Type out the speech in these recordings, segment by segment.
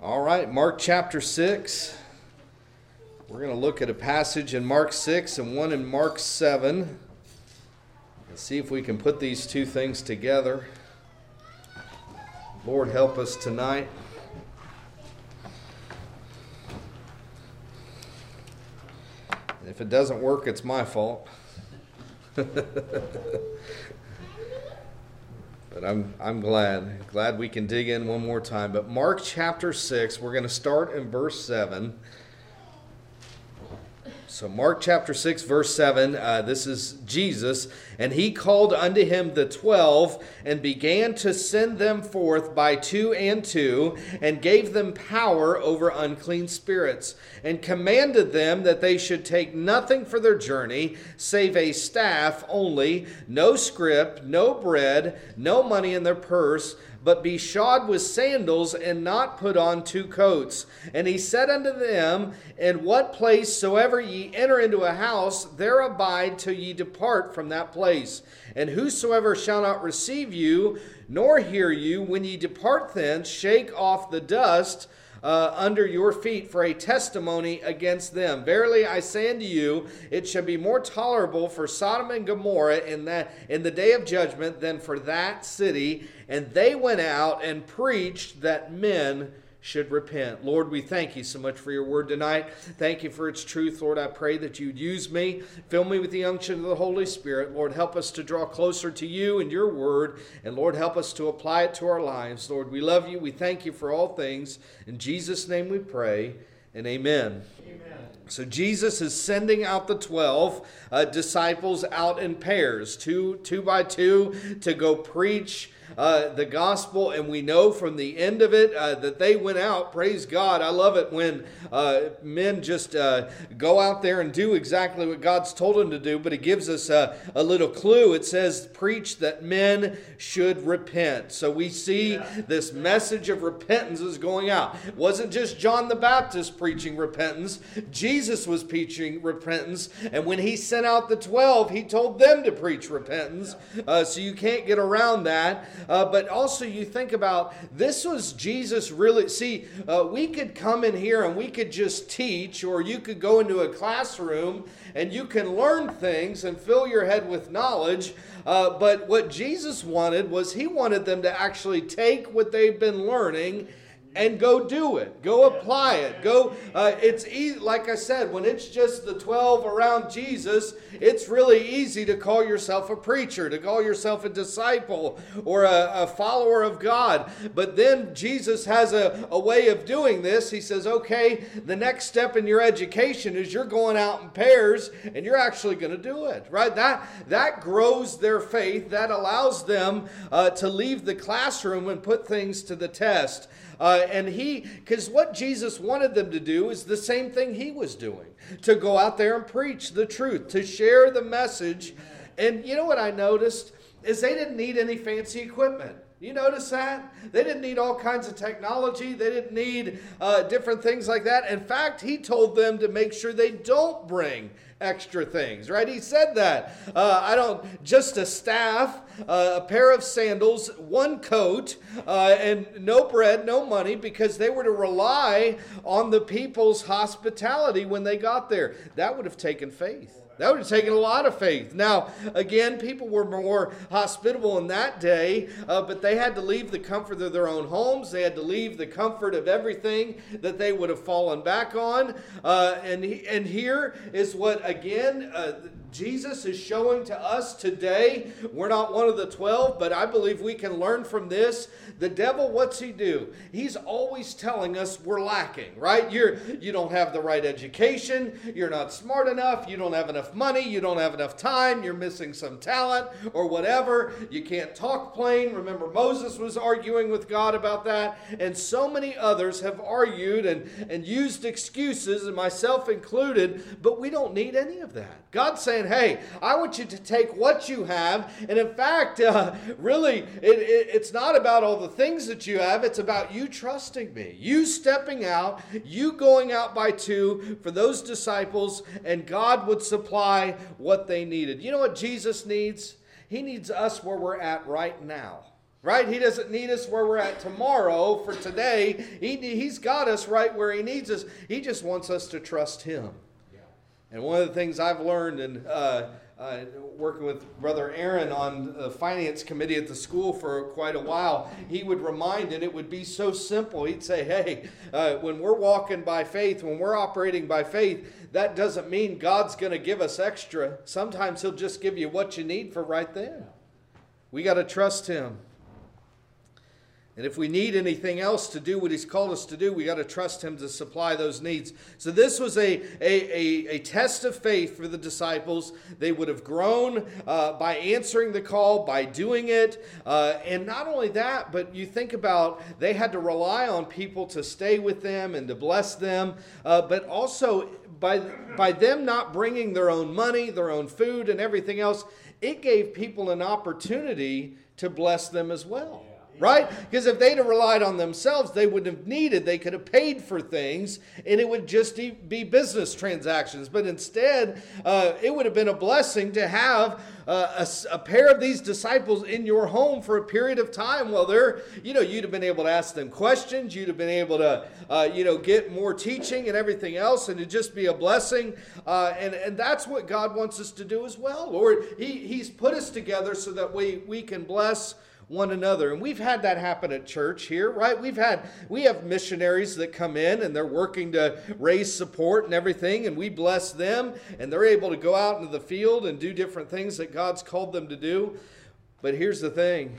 All right, Mark chapter 6. We're going to look at a passage in Mark 6 and one in Mark 7 and see if we can put these two things together. Lord, help us tonight. If it doesn't work, it's my fault. But I'm, I'm glad. Glad we can dig in one more time. But Mark chapter 6, we're going to start in verse 7. So, Mark chapter 6, verse 7, uh, this is Jesus. And he called unto him the twelve, and began to send them forth by two and two, and gave them power over unclean spirits, and commanded them that they should take nothing for their journey, save a staff only, no scrip, no bread, no money in their purse but be shod with sandals, and not put on two coats. And he said unto them, In what place soever ye enter into a house, there abide till ye depart from that place. And whosoever shall not receive you, nor hear you, when ye depart thence, shake off the dust uh, under your feet for a testimony against them. Verily I say unto you, it shall be more tolerable for Sodom and Gomorrah in that in the day of judgment than for that city. And they went out and preached that men should repent. Lord, we thank you so much for your word tonight. Thank you for its truth. Lord, I pray that you'd use me, fill me with the unction of the Holy Spirit. Lord, help us to draw closer to you and your word. And Lord, help us to apply it to our lives. Lord, we love you. We thank you for all things. In Jesus' name we pray, and amen. Amen. So Jesus is sending out the 12 uh, disciples out in pairs, two, two by two, to go preach uh, the gospel, and we know from the end of it uh, that they went out. Praise God. I love it when uh, men just uh, go out there and do exactly what God's told them to do, but it gives us a, a little clue. It says, Preach that men should repent. So we see yeah. this message of repentance is going out. It wasn't just John the Baptist preaching repentance, Jesus was preaching repentance, and when he sent out the 12, he told them to preach repentance. Uh, so you can't get around that. Uh, but also, you think about this was Jesus really. See, uh, we could come in here and we could just teach, or you could go into a classroom and you can learn things and fill your head with knowledge. Uh, but what Jesus wanted was he wanted them to actually take what they've been learning and go do it. Go apply it. Go. Uh, it's easy. Like I said, when it's just the twelve around Jesus, it's really easy to call yourself a preacher, to call yourself a disciple or a, a follower of God. But then Jesus has a, a way of doing this. He says, "Okay, the next step in your education is you're going out in pairs, and you're actually going to do it. Right? That that grows their faith. That allows them uh, to leave the classroom and put things to the test." Uh, and he, because what Jesus wanted them to do is the same thing he was doing to go out there and preach the truth, to share the message. And you know what I noticed? Is they didn't need any fancy equipment. You notice that? They didn't need all kinds of technology. They didn't need uh, different things like that. In fact, he told them to make sure they don't bring extra things, right? He said that. Uh, I don't, just a staff, uh, a pair of sandals, one coat, uh, and no bread, no money, because they were to rely on the people's hospitality when they got there. That would have taken faith. That would have taken a lot of faith. Now, again, people were more hospitable in that day, uh, but they had to leave the comfort of their own homes. They had to leave the comfort of everything that they would have fallen back on. Uh, and, and here is what, again, uh, Jesus is showing to us today. We're not one of the 12, but I believe we can learn from this. The devil, what's he do? He's always telling us we're lacking, right? You're you don't have the right education, you're not smart enough, you don't have enough money, you don't have enough time, you're missing some talent or whatever. You can't talk plain. Remember Moses was arguing with God about that, and so many others have argued and and used excuses and myself included, but we don't need any of that. God's saying saying, hey, I want you to take what you have. And in fact, uh, really, it, it, it's not about all the things that you have, it's about you trusting me, you stepping out, you going out by two for those disciples, and God would supply what they needed. You know what Jesus needs? He needs us where we're at right now. right? He doesn't need us where we're at tomorrow for today. He, he's got us right where He needs us. He just wants us to trust Him. And one of the things I've learned in uh, uh, working with Brother Aaron on the finance committee at the school for quite a while, he would remind, and it would be so simple. He'd say, Hey, uh, when we're walking by faith, when we're operating by faith, that doesn't mean God's going to give us extra. Sometimes He'll just give you what you need for right then. We got to trust Him. And if we need anything else to do what He's called us to do, we got to trust Him to supply those needs. So this was a, a, a, a test of faith for the disciples. They would have grown uh, by answering the call, by doing it. Uh, and not only that, but you think about they had to rely on people to stay with them and to bless them, uh, but also by, by them not bringing their own money, their own food, and everything else, it gave people an opportunity to bless them as well right? Because if they'd have relied on themselves, they wouldn't have needed, they could have paid for things and it would just be business transactions. But instead, uh, it would have been a blessing to have uh, a, a, pair of these disciples in your home for a period of time while they're, you know, you'd have been able to ask them questions, you'd have been able to, uh, you know, get more teaching and everything else, and to just be a blessing. Uh, and, and that's what God wants us to do as well. Lord, he, He's put us together so that we, we can bless one another. And we've had that happen at church here, right? We've had we have missionaries that come in and they're working to raise support and everything, and we bless them, and they're able to go out into the field and do different things that God's called them to do. But here's the thing.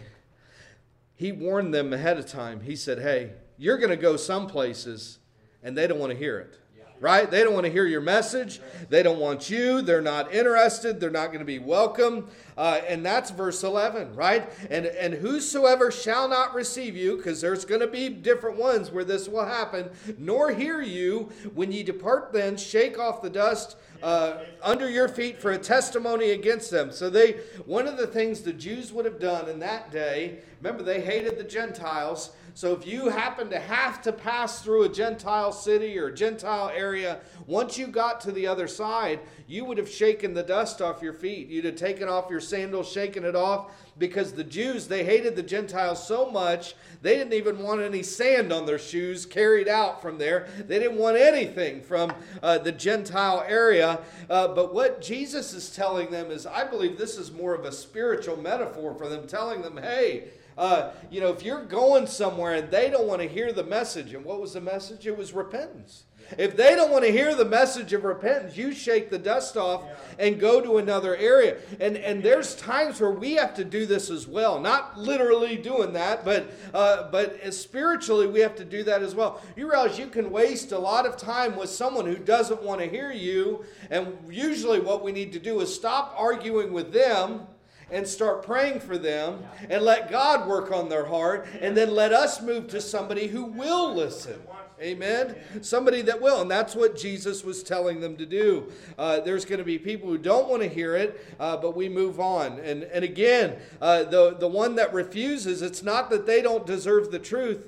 He warned them ahead of time. He said, "Hey, you're going to go some places and they don't want to hear it." Right? They don't want to hear your message. They don't want you. They're not interested. They're not going to be welcome. Uh, and that's verse 11, right? And, and whosoever shall not receive you, because there's going to be different ones where this will happen, nor hear you, when ye depart then, shake off the dust uh, under your feet for a testimony against them. So they, one of the things the Jews would have done in that day, remember they hated the Gentiles. So if you happen to have to pass through a Gentile city or Gentile area, once you got to the other side, you would have shaken the dust off your feet. You'd have taken off your sandals, shaken it off, because the Jews, they hated the Gentiles so much, they didn't even want any sand on their shoes carried out from there. They didn't want anything from uh, the Gentile area. Uh, but what Jesus is telling them is, I believe this is more of a spiritual metaphor for them, telling them, hey, uh, you know, if you're going somewhere and they don't want to hear the message, and what was the message? It was repentance. If they don't want to hear the message of repentance, you shake the dust off and go to another area. And and there's times where we have to do this as well. Not literally doing that, but uh, but spiritually we have to do that as well. You realize you can waste a lot of time with someone who doesn't want to hear you. And usually what we need to do is stop arguing with them and start praying for them and let God work on their heart and then let us move to somebody who will listen. Amen. Somebody that will. And that's what Jesus was telling them to do. Uh, there's going to be people who don't want to hear it, uh, but we move on. And, and again, uh, the, the one that refuses, it's not that they don't deserve the truth.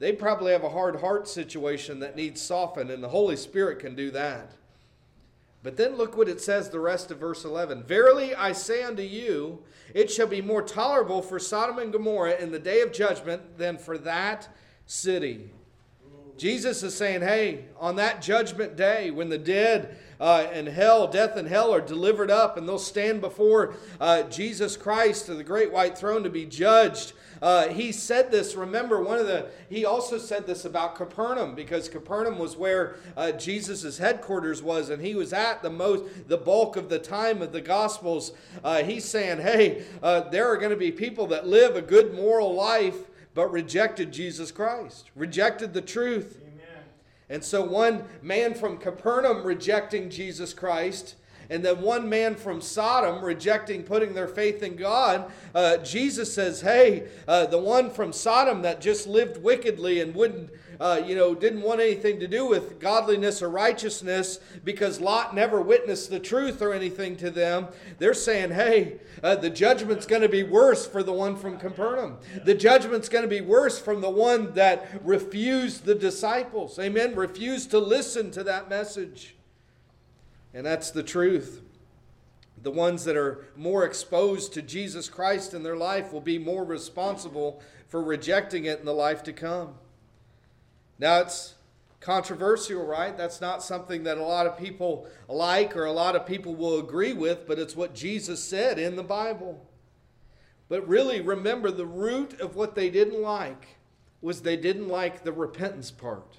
They probably have a hard heart situation that needs softened, and the Holy Spirit can do that. But then look what it says the rest of verse 11. Verily I say unto you, it shall be more tolerable for Sodom and Gomorrah in the day of judgment than for that city. Jesus is saying, hey, on that judgment day when the dead uh, and hell, death and hell are delivered up and they'll stand before uh, Jesus Christ to the great white throne to be judged. Uh, he said this, remember, one of the, he also said this about Capernaum because Capernaum was where uh, Jesus' headquarters was and he was at the most, the bulk of the time of the Gospels. Uh, he's saying, hey, uh, there are going to be people that live a good moral life but rejected Jesus Christ, rejected the truth. Amen. And so, one man from Capernaum rejecting Jesus Christ, and then one man from Sodom rejecting putting their faith in God, uh, Jesus says, Hey, uh, the one from Sodom that just lived wickedly and wouldn't uh, you know, didn't want anything to do with godliness or righteousness because Lot never witnessed the truth or anything to them. They're saying, hey, uh, the judgment's going to be worse for the one from Capernaum. The judgment's going to be worse from the one that refused the disciples. Amen? Refused to listen to that message. And that's the truth. the ones that are more exposed to Jesus Christ in their life will be more responsible for rejecting it in the life to come. Now, it's controversial, right? That's not something that a lot of people like or a lot of people will agree with, but it's what Jesus said in the Bible. But really, remember the root of what they didn't like was they didn't like the repentance part.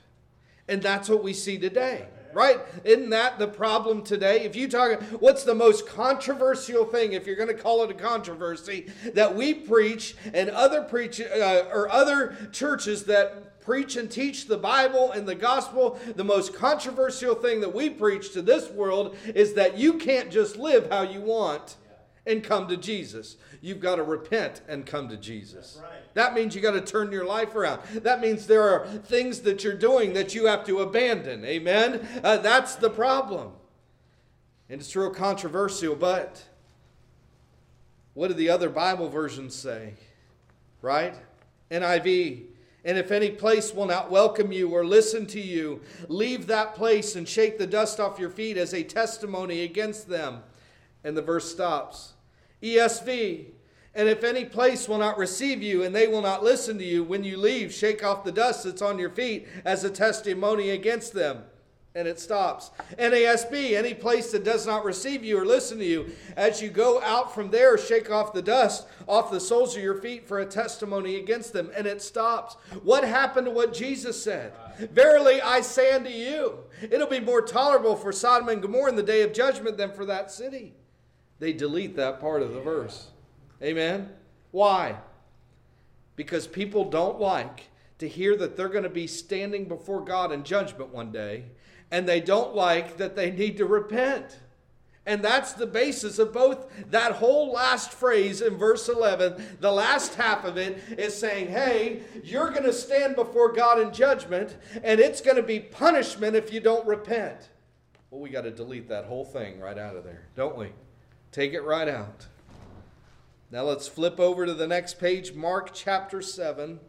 And that's what we see today right? Isn't that the problem today? If you talk, what's the most controversial thing, if you're going to call it a controversy, that we preach and other preach uh, or other churches that preach and teach the Bible and the gospel, the most controversial thing that we preach to this world is that you can't just live how you want and come to Jesus. You've got to repent and come to Jesus. Right. That means you got to turn your life around. That means there are things that you're doing that you have to abandon. Amen? Uh, that's the problem. And it's real controversial, but what do the other Bible versions say? Right? NIV. And if any place will not welcome you or listen to you, leave that place and shake the dust off your feet as a testimony against them. And the verse stops. ESV. And if any place will not receive you and they will not listen to you, when you leave, shake off the dust that's on your feet as a testimony against them. And it stops. NASB, any place that does not receive you or listen to you, as you go out from there, shake off the dust off the soles of your feet for a testimony against them. And it stops. What happened to what Jesus said? Verily I say unto you, it'll be more tolerable for Sodom and Gomorrah in the day of judgment than for that city. They delete that part of the verse. Amen? Why? Because people don't like to hear that they're going to be standing before God in judgment one day, and they don't like that they need to repent. And that's the basis of both that whole last phrase in verse 11. The last half of it is saying, hey, you're going to stand before God in judgment, and it's going to be punishment if you don't repent. Well, we got to delete that whole thing right out of there, don't we? Take it right out. Now let's flip over to the next page, Mark chapter 7.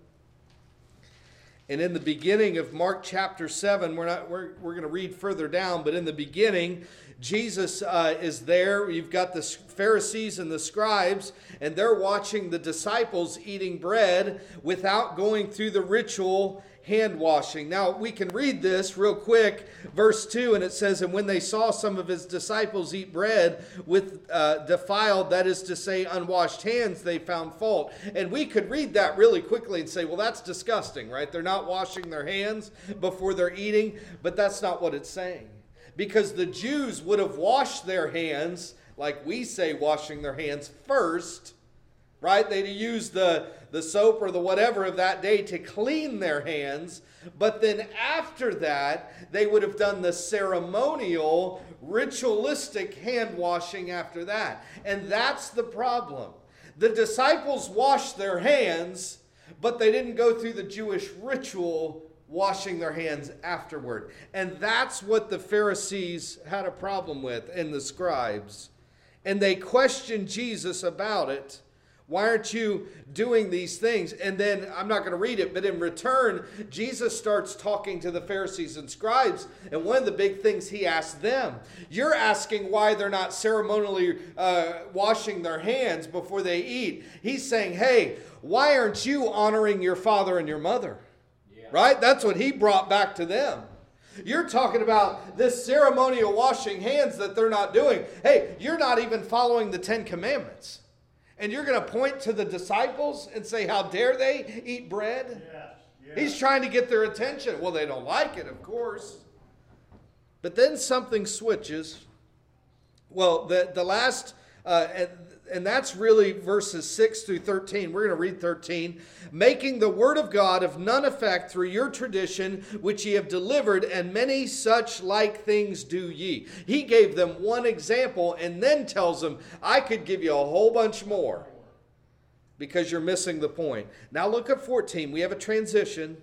And in the beginning of Mark chapter 7, we're, not, we're, we're going to read further down, but in the beginning, Jesus uh, is there. You've got the Pharisees and the scribes, and they're watching the disciples eating bread without going through the ritual hand washing. Now, we can read this real quick, verse 2, and it says, And when they saw some of his disciples eat bread with uh, defiled, that is to say, unwashed hands, they found fault. And we could read that really quickly and say, Well, that's disgusting, right? They're not washing their hands before they're eating, but that's not what it's saying. Because the Jews would have washed their hands, like we say, washing their hands first right? They'd use the, the soap or the whatever of that day to clean their hands. But then after that, they would have done the ceremonial, ritualistic hand washing after that. And that's the problem. The disciples washed their hands, but they didn't go through the Jewish ritual washing their hands afterward. And that's what the Pharisees had a problem with and the scribes. And they questioned Jesus about it. Why aren't you doing these things? And then I'm not going to read it, but in return, Jesus starts talking to the Pharisees and scribes. And one of the big things he asked them, you're asking why they're not ceremonially uh, washing their hands before they eat. He's saying, hey, why aren't you honoring your father and your mother? Yeah. Right? That's what he brought back to them. You're talking about this ceremonial washing hands that they're not doing. Hey, you're not even following the Ten Commandments. And you're going to point to the disciples and say, How dare they eat bread? Yes, yes. He's trying to get their attention. Well, they don't like it, of course. But then something switches. Well, the, the last, uh, and that's really verses 6 through 13. We're going to read 13. Making the word of God of none effect through your tradition, which ye have delivered, and many such like things do ye. He gave them one example and then tells them, I could give you a whole bunch more because you're missing the point. Now look at 14. We have a transition.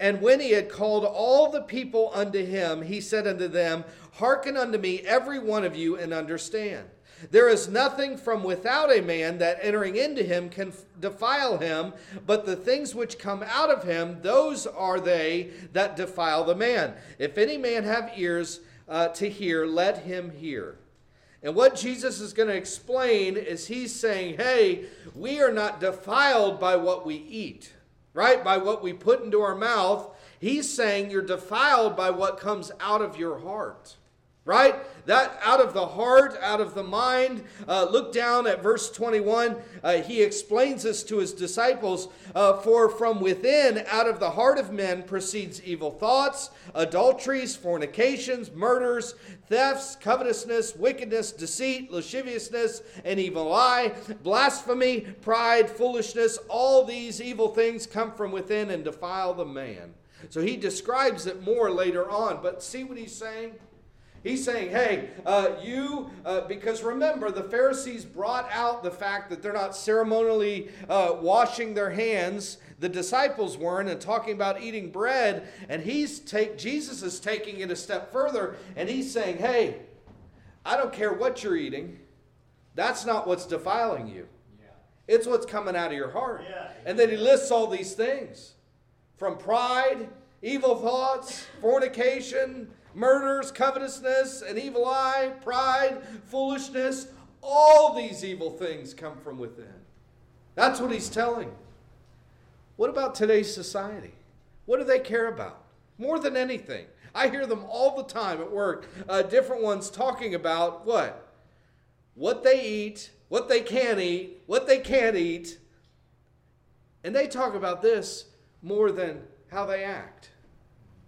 And when he had called all the people unto him, he said unto them, Hearken unto me, every one of you, and understand. There is nothing from without a man that entering into him can defile him, but the things which come out of him, those are they that defile the man. If any man have ears uh, to hear, let him hear. And what Jesus is going to explain is he's saying, hey, we are not defiled by what we eat, right? By what we put into our mouth. He's saying you're defiled by what comes out of your heart right? That out of the heart, out of the mind. Uh, look down at verse 21. Uh, he explains this to his disciples uh, For from within, out of the heart of men, proceeds evil thoughts, adulteries, fornications, murders, thefts, covetousness, wickedness, deceit, lasciviousness, an evil eye, blasphemy, pride, foolishness. All these evil things come from within and defile the man. So he describes it more later on. But see what he's saying? He's saying, hey, uh, you, uh, because remember, the Pharisees brought out the fact that they're not ceremonially uh, washing their hands. The disciples weren't, and talking about eating bread. And he's take Jesus is taking it a step further, and he's saying, hey, I don't care what you're eating. That's not what's defiling you. Yeah. It's what's coming out of your heart. Yeah. And then he lists all these things from pride, evil thoughts, fornication, murders, covetousness, an evil eye, pride, foolishness. All these evil things come from within. That's what he's telling. What about today's society? What do they care about? More than anything. I hear them all the time at work, uh, different ones talking about what? What they eat, what they can eat, what they can't eat. And they talk about this more than how they act,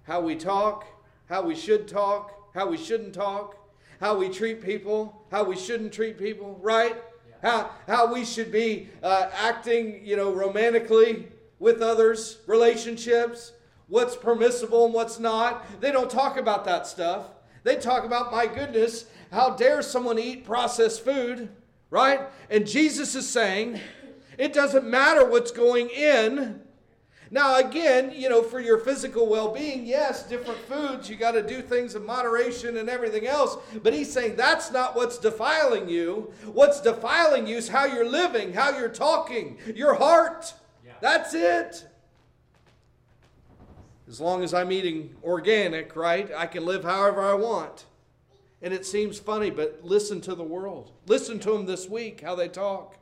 how we talk, how we should talk, how we shouldn't talk, how we treat people, how we shouldn't treat people, right? Yeah. How, how we should be uh, acting, you know, romantically with others, relationships, what's permissible and what's not. They don't talk about that stuff. They talk about, my goodness, how dare someone eat processed food, right? And Jesus is saying, it doesn't matter what's going in, now, again, you know, for your physical well being, yes, different foods, you got to do things in moderation and everything else. But he's saying that's not what's defiling you. What's defiling you is how you're living, how you're talking, your heart. Yeah. That's it. As long as I'm eating organic, right, I can live however I want. And it seems funny, but listen to the world. Listen to them this week, how they talk.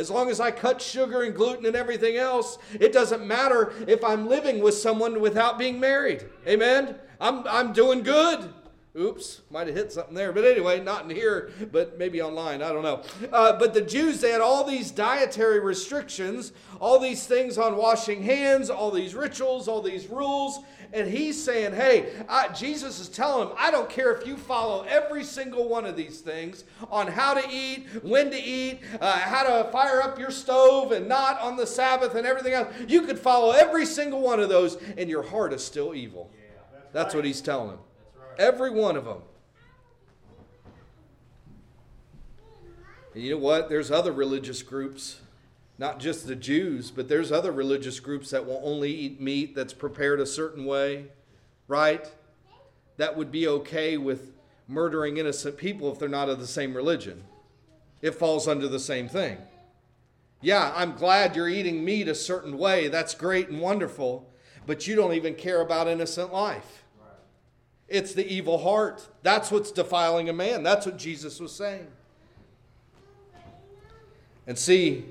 As long as I cut sugar and gluten and everything else, it doesn't matter if I'm living with someone without being married. Amen? I'm, I'm doing good. Oops, might have hit something there. But anyway, not in here, but maybe online. I don't know. Uh, but the Jews, they had all these dietary restrictions, all these things on washing hands, all these rituals, all these rules. And he's saying, hey, I, Jesus is telling him, I don't care if you follow every single one of these things on how to eat, when to eat, uh, how to fire up your stove and not on the Sabbath and everything else. You could follow every single one of those, and your heart is still evil. Yeah, that's, that's right. what he's telling him. Every one of them. And you know what? There's other religious groups, not just the Jews, but there's other religious groups that will only eat meat that's prepared a certain way, right? That would be okay with murdering innocent people if they're not of the same religion. It falls under the same thing. Yeah, I'm glad you're eating meat a certain way. That's great and wonderful, but you don't even care about innocent life. It's the evil heart. That's what's defiling a man. That's what Jesus was saying. And see,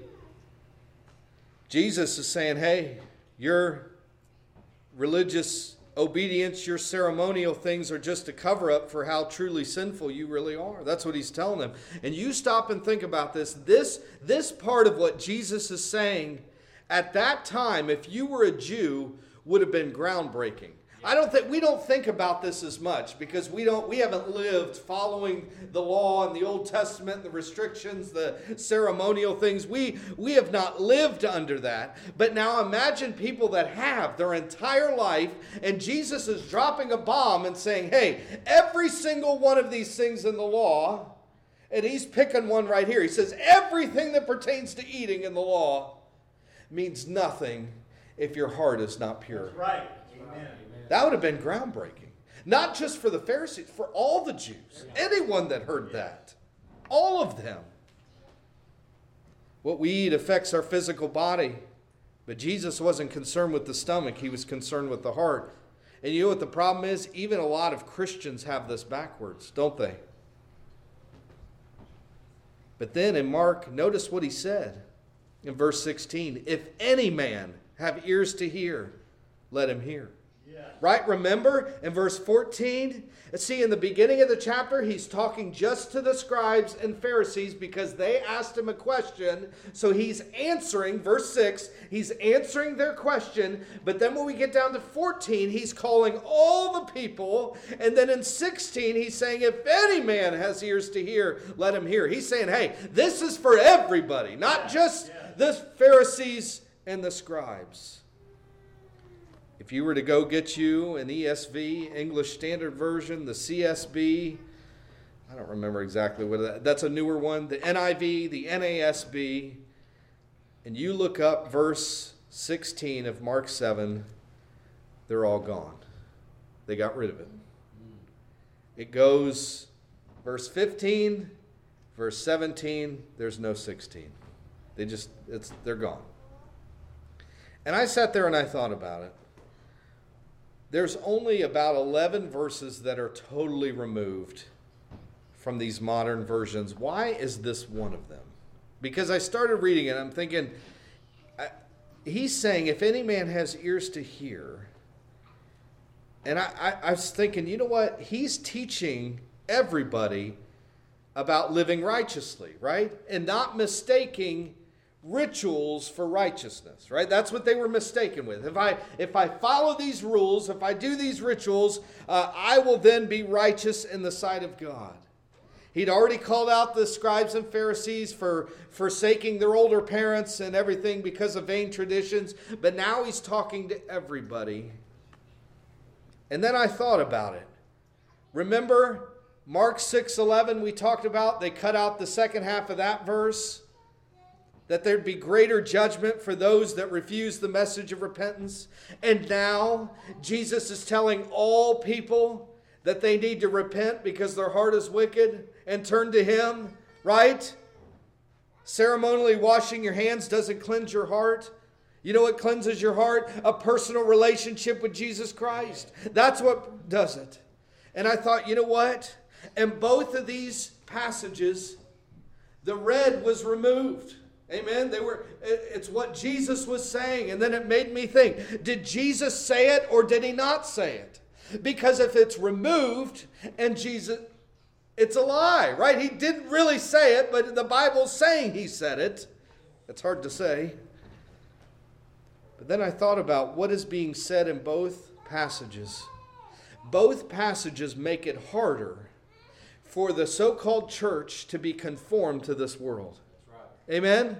Jesus is saying, hey, your religious obedience, your ceremonial things are just a cover up for how truly sinful you really are. That's what he's telling them. And you stop and think about this. This, this part of what Jesus is saying at that time, if you were a Jew, would have been groundbreaking. I don't think we don't think about this as much because we don't we haven't lived following the law and the Old Testament, the restrictions, the ceremonial things. We we have not lived under that. But now imagine people that have their entire life and Jesus is dropping a bomb and saying, "Hey, every single one of these things in the law, and he's picking one right here. He says everything that pertains to eating in the law means nothing if your heart is not pure." That's right. Amen. That would have been groundbreaking. Not just for the Pharisees, for all the Jews. Anyone that heard that. All of them. What we eat affects our physical body. But Jesus wasn't concerned with the stomach, he was concerned with the heart. And you know what the problem is? Even a lot of Christians have this backwards, don't they? But then in Mark, notice what he said in verse 16 If any man have ears to hear, let him hear. Right? Remember in verse 14? See, in the beginning of the chapter, he's talking just to the scribes and Pharisees because they asked him a question. So he's answering, verse 6, he's answering their question. But then when we get down to 14, he's calling all the people. And then in 16, he's saying, If any man has ears to hear, let him hear. He's saying, Hey, this is for everybody, not just the Pharisees and the scribes. If you were to go get you an ESV, English Standard Version, the CSB, I don't remember exactly what that, that's a newer one, the NIV, the NASB, and you look up verse 16 of Mark 7, they're all gone. They got rid of it. It goes verse 15, verse 17, there's no 16. They just it's they're gone. And I sat there and I thought about it there's only about 11 verses that are totally removed from these modern versions. Why is this one of them? Because I started reading it, I'm thinking, I, he's saying, if any man has ears to hear, and I, I, I was thinking, you know what? He's teaching everybody about living righteously, right? And not mistaking rituals for righteousness right? That's what they were mistaken with. If i if i follow these rules if i do these rituals uh, i will then be righteous in the sight of god. He'd already called out the scribes and pharisees for forsaking their older parents and everything because of vain traditions but now he's talking to everybody. And then i thought about it. Remember mark 6.11 we talked about they cut out the second half of that verse that there'd be greater judgment for those that refuse the message of repentance. And now Jesus is telling all people that they need to repent because their heart is wicked and turn to Him, right? Ceremonially washing your hands doesn't cleanse your heart. You know what cleanses your heart? A personal relationship with Jesus Christ. That's what does it. And I thought, you know what? In both of these passages, the red was removed. Amen. They were it's what Jesus was saying and then it made me think, did Jesus say it or did he not say it? Because if it's removed and Jesus it's a lie, right? He didn't really say it, but the Bible's saying he said it. It's hard to say. But then I thought about what is being said in both passages. Both passages make it harder for the so called church to be conformed to this world. Amen?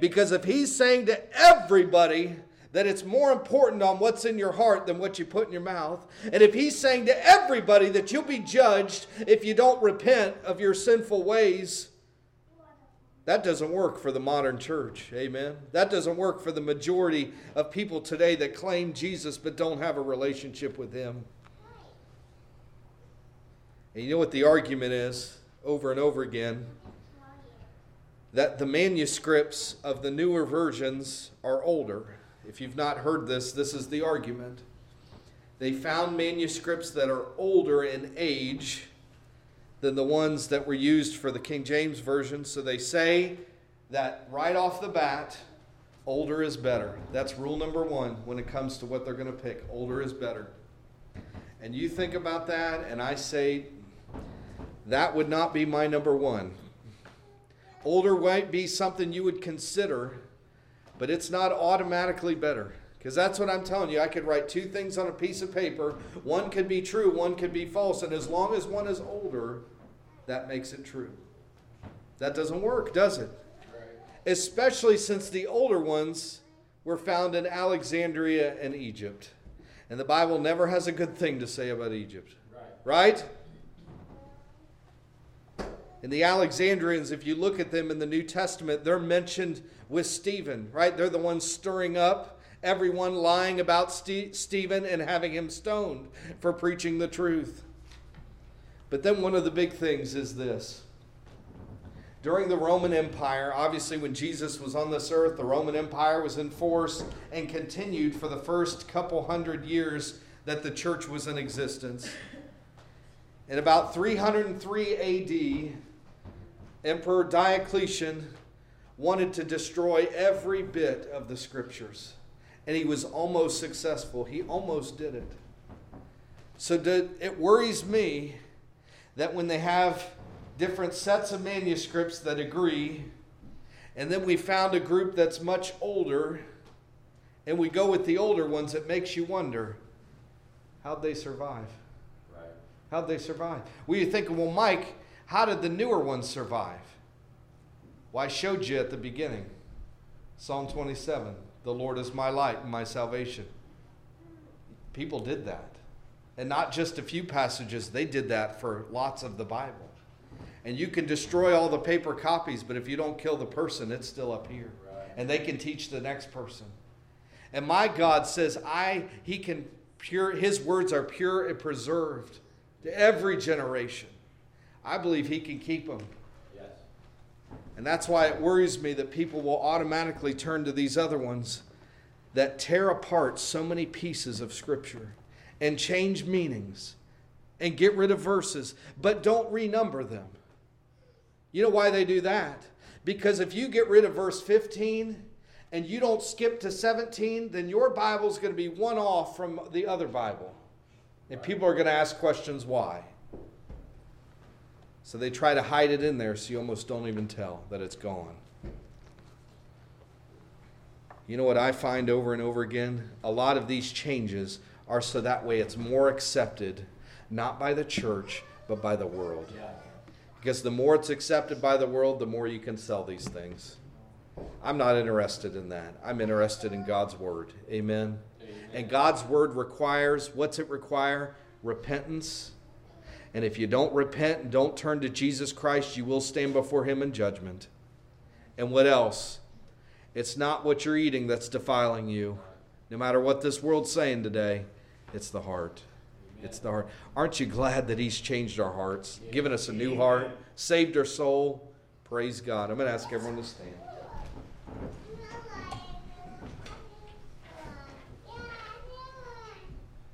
Because if he's saying to everybody that it's more important on what's in your heart than what you put in your mouth, and if he's saying to everybody that you'll be judged if you don't repent of your sinful ways, that doesn't work for the modern church. Amen. That doesn't work for the majority of people today that claim Jesus but don't have a relationship with him. And you know what the argument is over and over again? That the manuscripts of the newer versions are older. If you've not heard this, this is the argument. They found manuscripts that are older in age than the ones that were used for the King James Version. So they say that right off the bat, older is better. That's rule number one when it comes to what they're going to pick. Older is better. And you think about that, and I say that would not be my number one. Older might be something you would consider, but it's not automatically better. Because that's what I'm telling you. I could write two things on a piece of paper. One could be true, one could be false. And as long as one is older, that makes it true. That doesn't work, does it? Especially since the older ones were found in Alexandria and Egypt. And the Bible never has a good thing to say about Egypt. Right? And the Alexandrians, if you look at them in the New Testament, they're mentioned with Stephen, right? They're the ones stirring up everyone lying about St- Stephen and having him stoned for preaching the truth. But then one of the big things is this. During the Roman Empire, obviously, when Jesus was on this earth, the Roman Empire was in force and continued for the first couple hundred years that the church was in existence. In about 303 AD, Emperor Diocletian wanted to destroy every bit of the scriptures, and he was almost successful. He almost did it. So it worries me that when they have different sets of manuscripts that agree, and then we found a group that's much older, and we go with the older ones, it makes you wonder how'd they survive? Right. How'd they survive? Well, you think, well, Mike, how did the newer ones survive? Well, I showed you at the beginning Psalm 27 The Lord is my light and my salvation. People did that. And not just a few passages, they did that for lots of the Bible. And you can destroy all the paper copies, but if you don't kill the person, it's still up here. Right. And they can teach the next person. And my God says, I he can pure his words are pure and preserved to every generation. I believe he can keep them. Yes. And that's why it worries me that people will automatically turn to these other ones that tear apart so many pieces of scripture and change meanings and get rid of verses, but don't renumber them. You know why they do that? Because if you get rid of verse 15 and you don't skip to 17, then your Bible is going to be one off from the other Bible. And people are going to ask questions why. So they try to hide it in there so you almost don't even tell that it's gone. You know what I find over and over again? A lot of these changes are so that way it's more accepted, not by the church, but by the world. Because the more it's accepted by the world, the more you can sell these things. I'm not interested in that. I'm interested in God's word. Amen. And God's word requires what's it require? Repentance. And if you don't repent and don't turn to Jesus Christ, you will stand before him in judgment. And what else? It's not what you're eating that's defiling you. No matter what this world's saying today, it's the heart. It's the heart. Aren't you glad that He's changed our hearts, given us a new heart, saved our soul? Praise God. I'm going to ask everyone to stand.